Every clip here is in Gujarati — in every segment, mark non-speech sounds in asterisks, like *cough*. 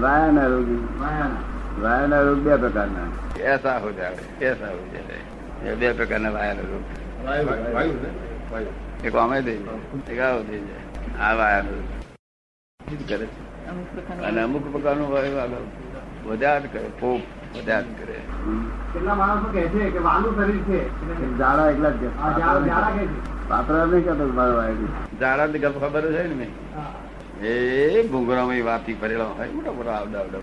વાયાના રોગી વાયાના રોગ બે પ્રકારના એસા હો જાવે એસા હો જાવે બે પ્રકારના વાયાના રોગ એક અમે થઈ જાય એક આવો થઈ જાય આ વાયાનો રોગ કરે છે અને અમુક પ્રકારનું વાયુ આગળ વધારે કરે પોપ વધારે કરે કેટલા માણસો કે છે કે વાલું શરીર છે જાડા એકલા જ આ જાડા જાડા કહે છે પાતળા નહીં કહેતો મારો વાયુ જાડા ની ગપ ખબર છે ને મેં હા. એ ભૂંગરામાં વાતી ભરેલા હોય. મોટા મોટા આવડા આવડા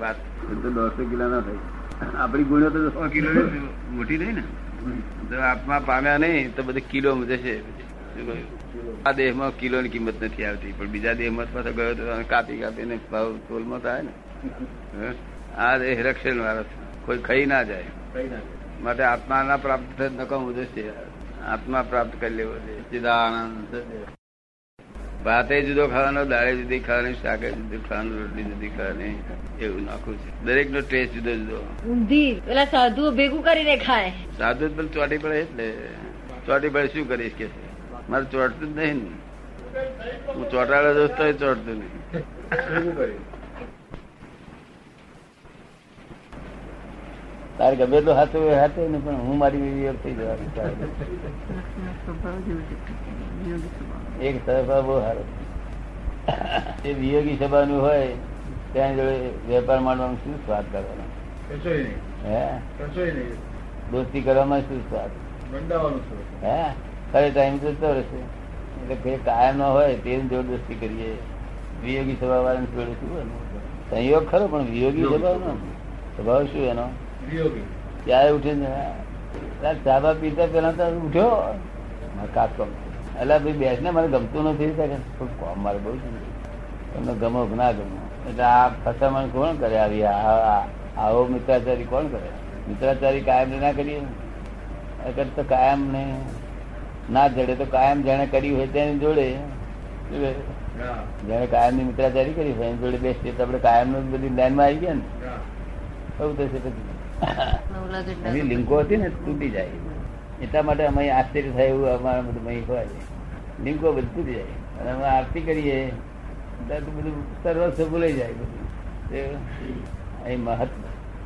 ના આપણી ગુણો તો સો કિલો મોટી થઈ ને. તો આત્મા પામ્યા નહીં, તો બધે કિલો જશે? આ દેહમાં કિલો ની કિંમત નથી આવતી. પણ બીજા દેહમાં પાછો ગયો તો કાપી કાપીને ભાવ તોલમાં થાય ને? આ દેહ રક્ષણ વાળો. કોઈ ખાઈ ના જાય. માટે આત્માના પ્રાપ્ત થાય નકામ જશે આત્મા પ્રાપ્ત કરી લેવો છે. ચિદાનંદ ભાતે જુદો ખાવાનો દાળે જુદી ખાવાની શાકે જુદી ખાવાનું રોટલી જુદી ખાવાની એવું નાખું છે. દરેક નો ટેસ્ટ જુદો જુદો. ઊંધી. પેલા સાધુ ભેગું કરીને ખાય. સાધુ પણ ચોટી પડે એટલે. ચોટી પડે શું કરીશ કે? મારે ચોટતું જ નહીં ને. હું ચોટાડે દોસ્તો ચોટતું નહીં. તારે ગમે એટલું હાથું હાથે ને પણ હું મારી વિવેક થઈ જવાનું એક સ્વભાવ બહુ સારો. એ વિયોગી સભાનું હોય ત્યાં જોડે વેપાર માંડવાનું શું સ્વાદ કરવાનો? હે? દોસ્તી કરવામાં શું સ્વાદ? હે? ખરે ટાઈમ જતો રહેશે. એટલે કે કાયમ ન હોય તેની જોડ દોસ્તી કરીએ. વિયોગી સભા વાળાને જોડે શું? સંયોગ ખરો પણ વિયોગી સ્વભાવ. નો સ્વભાવ શું એનો. ત્યારે ઉઠીને તાર ચા બા પીતા પેલા તો ઉઠ્યો કાક કમ એટલે ભાઈ બેસ ને મને ગમતું નથી. કોમ મારે બહુ તમને ગમો ના ગમો? એટલે આ ફસામણ કોણ કરે? આવી આવો મિત્રાચારી કોણ કરે? મિત્રાચારી કાયમ ને ના કરીએ અગર તો કાયમ ને ના જડે તો કાયમ જેને કર્યું હોય તેની જોડે? જેને કાયમની મિત્રાચારી કરી હોય એની જોડે બેસીએ તો આપણે કાયમનું બધી લાઈનમાં આવી ગયા ને. એવું થશે પછી. એની લિંકો હતી ને, તૂટી જાય. એટલા માટે અમે આશ્ચર્ય થાય એવું અમારા બધું મહી હોય. લિંકો બધું તૂટી જાય. અને અમે આરતી કરીએ. તો બધું સર્વસ્વ ભૂલાઈ જાય બધું. તે અહીં મહત,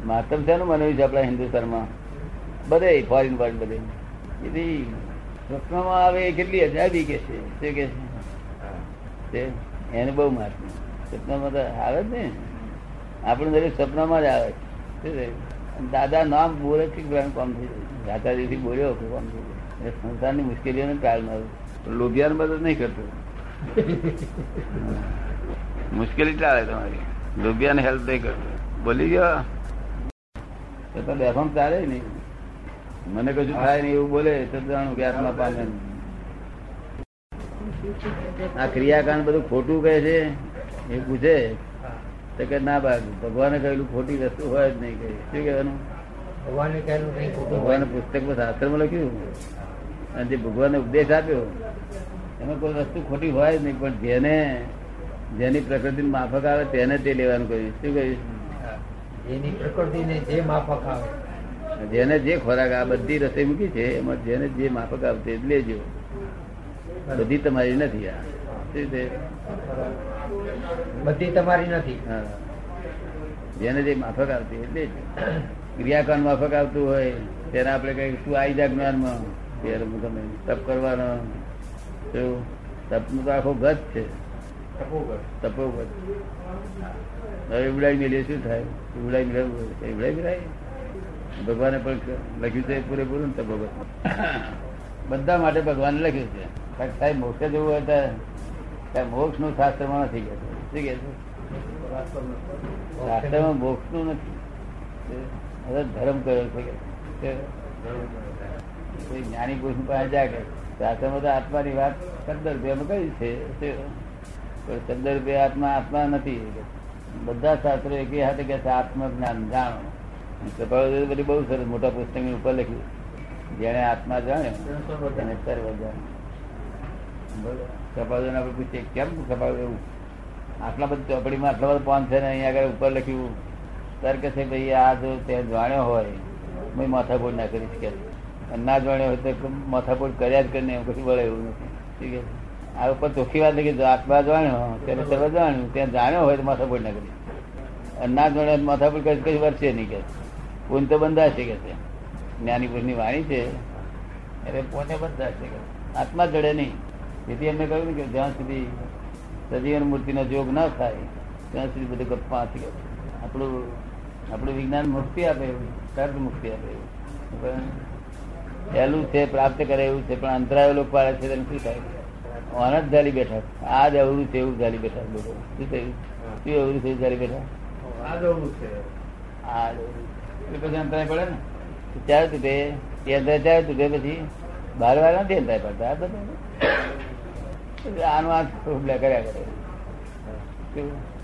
મહત્તમ છે મનાવ્યું છે આપણા હિન્દુસ્તાનમાં? બધે ફોરેન વર્લ્ડ બધે. એથી સ્વપ્નમાં આવે એ કેટલી અજાબી કે છે? તે કે છે? એને બહુ મહત્વ. સપનામાં તો આવે જ ને. આપણે દરેક સપનામાં જ આવે. છે? દાદા નામ બોલે છે કે થઈ જાય દાદાજીથી બોલ્યો કે કામ થઈ જાય સંસારની મુશ્કેલીઓને ટાળ મારું. મદદ નહીં કરતો. *laughs* મુશ્કેલી ટાળે તમારી. લોભિયાને હેલ્પ નહીં કરતો. બોલી ગયો? એ તો બેફામ ચાલે નહીં. મને કશું થાય નહીં એવું બોલે તો જાણું કે આત્મા પામે આ ક્રિયાકાંડ બધું ખોટું કહે છે એ પૂછે. તો કે ના ભગવાને કહેલું ખોટી વસ્તુ હોય જ નહીં કહી શું કહેવાનું? ભગવાને કહેલું ભગવાને પુસ્તકમાં શાસ્ત્રમાં લખ્યું. અને જે ભગવાને ઉપદેશ આપ્યો એમાં કોઈ વસ્તુ ખોટી હોય જ નહીં પણ જેને જેની પ્રકૃતિ માફક આવે તેને તે લેવાનું કહ્યું. શું કહ્યું? જેની પ્રકૃતિને જે માફક આવે. જેને જે ખોરાક આ બધી રસોઈ મૂકી છે એમાં જેને જે માફક આવતી લેજો. બધી તમારી નથી આ. બધી તમારી નથી. જેને જે માફક આવતી એટલે ક્રિયાકાંડ માફક આવતું હોય તેને આપણે કઈ તું આવી જા જ્ઞાનમાં? ત્યારે હું તમે તપ કરવાનો. તપનું તો આખો ગત છે. હવે ઉડાઈ મેલીએ શું થાય? ઉડાઈ મેળવવું ઉડાઈ મેળાય ભગવાને પણ લખ્યું છે પૂરેપૂરું ને તપોગત. બધા માટે ભગવાને લખ્યું છે. સાહેબ મોક્ષ જવું હોય મોક્ષનું શાસ્ત્રમાં નથી કે શું કે છે શાસ્ત્રમાં મોક્ષનું નથી ધર્મ કર્યો છે? જ્ઞાની પુરુષ પાસે જાગે શાસ્ત્રમાં તો આત્માની વાત શબ્દ રૂપિયામાં કઈ છે શબ્દ રૂપિયા આત્મા આત્મા નથી. બધા શાસ્ત્રો એક હાથે કે આત્મજ્ઞાન જાણો. બધી બહુ સરસ મોટા પુસ્તકની ઉપર લખ્યું. જેને આત્મા જાણ્યો એને સર્વ જાણ્યો કપાળ આપણે પૂછીએ, કેમ કપાળ એવું? આટલા બધા ચોપડીમાં આટલા બધા પાન છે ને, અહીંયા આગળ ઉપર લખ્યું, તર્ક છે ભાઈ, આ જો તે જાણ્યો હોય, મેં માથાપોડ ના કરીશ કે ના જાણ્યો હોય તો માથાપોડ કર્યા જ કરીને એમ કશું વળે એવું નથી. ઠીક છે? આ ઉપર ચોખ્ખી વાત કે આત્મા જાણ્યો ત્યારે સર્વ જાણ્યું, ત્યાં જાણ્યો હોય તો માથાપોટ ના કરી ના જાણ્યો તો માથાપોટ કરી કઈ વર્ષે નહીં કે. પૂન તો બંધાશે કે છે. જ્ઞાની પુરુષની વાણી છે, એટલે પોતે બંધાશે કે આત્મા જડે નહીં. તેથી એમને કહ્યું ને કે જ્યાં સુધી સજીવન મૂર્તિનો જોગ ન થાય ત્યાં સુધી બધું ગપ્પા કે આપણું આપણું વિજ્ઞાન મુક્તિ આપે એવું તર્ક મુક્તિ આપે એવું. પહેલું છે પ્રાપ્ત કરે એવું છે પણ અંતરાયો લોકો પાડે છે તેને શું થાય? ઓન જ ઝાલી બેઠા. આ જ અવરું છે એવું ઝાલી બેઠા લોકો. શું થયું? શું અવરું છે ઝાલી બેઠા? આ દોડું છે. આ જ અવરું. એટલે પછી અંતરાય પડે ને? ત્યારે તૂટે એ અંતરાય ત્યારે તૂટે પછી બાર વાર નથી અંતરાય પડતા. આ બધું આનું આ હુમલા કર્યા કરે?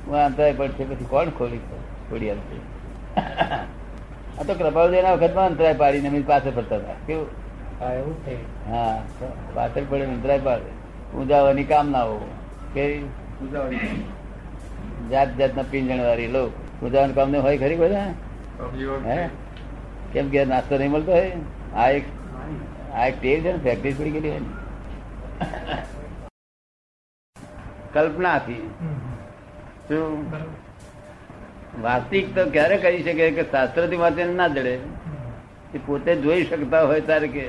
હું અંતરાય પડશે પછી કોણ ખોલી ખોડી આપશે આ તો કૃપાળુદેવના વખતમાં અંતરાય પાડીને અમે પાછળ પડતા હતા. કેવું? હા પાછળ પડે અંતરાય પાડે. પૂજાવાની કામ ના હોવું કે જાત જાતના પીંજણ વાળી લો. ઊંઝાવાનું કામ ને હોય ખરી બધા હે? કેમ કે નાસ્તો નહીં મળતો હોય? આ એક આ એક ટેવ છે ને ફેક્ટરી પડી ગયેલી હોય ને. કલ્પનાથી. શું વાસ્તિક તો ક્યારે કહી શકે કે શાસ્ત્રથી વાંચે ના જડે? એ પોતે જોઈ શકતા હોય ત્યારે કે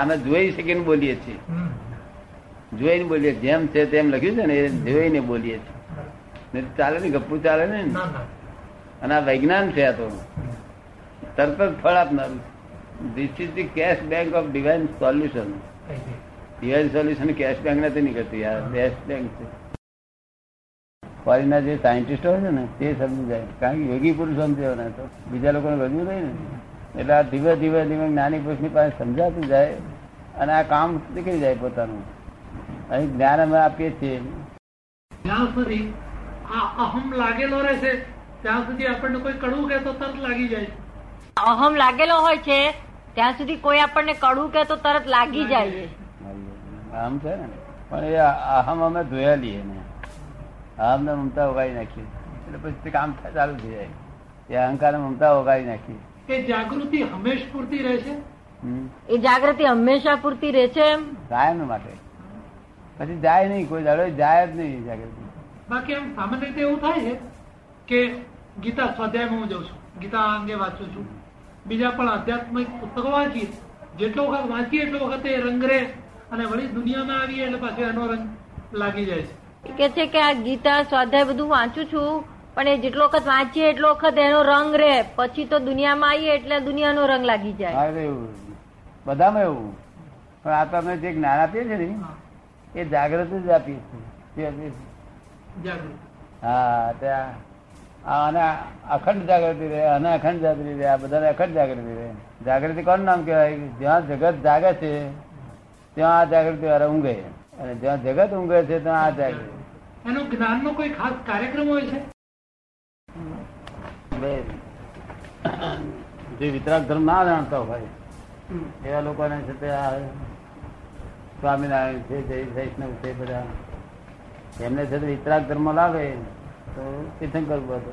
અમે જોઈ શકીને બોલીએ છીએ. જોઈને બોલીએ જેમ છે તેમ લખ્યું છે ને એ જોઈને બોલીએ છીએ. ચાલે ને ગપ્પુ ચાલે ને? અને આ વૈજ્ઞાન છે આ તો. તરત જ ફળ આપનારું. This is the cash bank of divine solution divine solution cash bank નથી નીકળતી યાર બેસ્ટ બેંક છે. ફોરીના જે સાયન્ટિસ્ટ હોય છે ને તે સમજી જાય. કારણ કે યોગી પુરુષ સમજ્યો તો. બીજા લોકોને વધ્યું નહીં ને. એટલે આ ધીમે ધીમે ધીમે જ્ઞાની પુરુષની પાસે સમજાતું જાય અને આ કામ નીકળી જાય પોતાનું. અહીં જ્ઞાન અમે આપીએ છીએ. જ્યાં સુધી આ અહમ લાગેલો રહેશે ત્યાં સુધી આપણને કોઈ કડવું કે તો તરત લાગી જાય. અહમ લાગેલો હોય છે ત્યાં સુધી કોઈ આપણને કડવું કે તો તરત લાગી જાય. છે આમ છે ને? પણ એ આહમ અમે ધોયા લઈએ ને અહમ ને મમતા ઉગાડી નાખીએ. એટલે પછી કામ થાય ચાલુ થઈ જાય. એ અહંકાર મમતા ઉગાડી નાખી એ જાગૃતિ હંમેશ પૂરતી રહેશે હમ. એ જાગૃતિ હંમેશા પૂરતી રહે છે એમ? કાયમ માટે. પછી જાય નહીં કોઈ દાડો જાય જ નહીં જાગૃતિ. બાકી એમ સામાન્ય રીતે એવું થાય છે કે ગીતા સ્વાધ્યાયમાં હું જાઉં છું. ગીતા અંગે વાંચું છું. બીજા પણ આધ્યાત્મિક પુસ્તકો વાંચીએ. જેટલો વખત વાંચીએ એટલો વખત એ રંગ રહે અને વળી દુનિયામાં આવીએ એટલે પાછો એનો રંગ લાગી જાય છે. એ કે છે કે આ ગીતા સ્વાધ્યાય બધું વાંચું છું પણ એ જેટલો વખત વાંચીએ એટલો વખત એનો રંગ રહે. પછી તો દુનિયામાં આવીએ એટલે દુનિયાનો રંગ લાગી જાય. એવું. બધામાં એવું. પણ આ તમે જે જ્ઞાન આપીએ છે ને એ જાગૃતિ જ આપીએ છીએ. હા ત્યાં અને અખંડ જાગૃતિ રહે અને અખંડ જાગૃતિ રહે આ બધાને અખંડ જાગૃતિ રહે. જાગૃતિ કોણ નામ કહેવાય? જ્યાં જગત જાગે છે ત્યાં આ જાગૃતિ વાળા ઊંઘે અને જ્યાં જગત ઊંઘે છે ત્યાં આ જાગૃતિ. એનો જ્ઞાનનો કોઈ ખાસ કાર્યક્રમ હોય છે? બે- જે વિતરાગ ધર્મ ના જાણતા હોય એવા લોકોને છે તે આ સ્વામિનારાયણ છે જય વૈષ્ણવ છે બધા. એમને છે તે વિતરાગ ધર્મ લાવે તો તીર્થંકર બધો